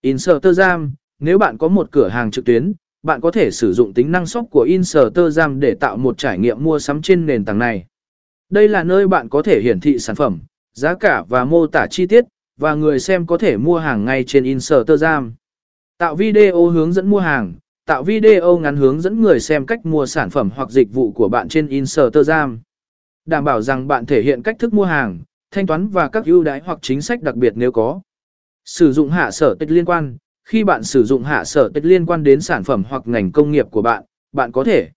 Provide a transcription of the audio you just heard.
Instagram, nếu bạn có một cửa hàng trực tuyến, bạn có thể sử dụng tính năng shop của Instagram để tạo một trải nghiệm mua sắm trên nền tảng này. Đây là nơi bạn có thể hiển thị sản phẩm, giá cả và mô tả chi tiết, và người xem có thể mua hàng ngay trên Instagram. Tạo video hướng dẫn mua hàng, tạo video ngắn hướng dẫn người xem cách mua sản phẩm hoặc dịch vụ của bạn trên Instagram. Đảm bảo rằng bạn thể hiện cách thức mua hàng, thanh toán và các ưu đãi hoặc chính sách đặc biệt nếu có. Sử dụng hạ sở tịch liên quan. Khi bạn sử dụng hạ sở tịch liên quan đến sản phẩm hoặc ngành công nghiệp của bạn, bạn có thể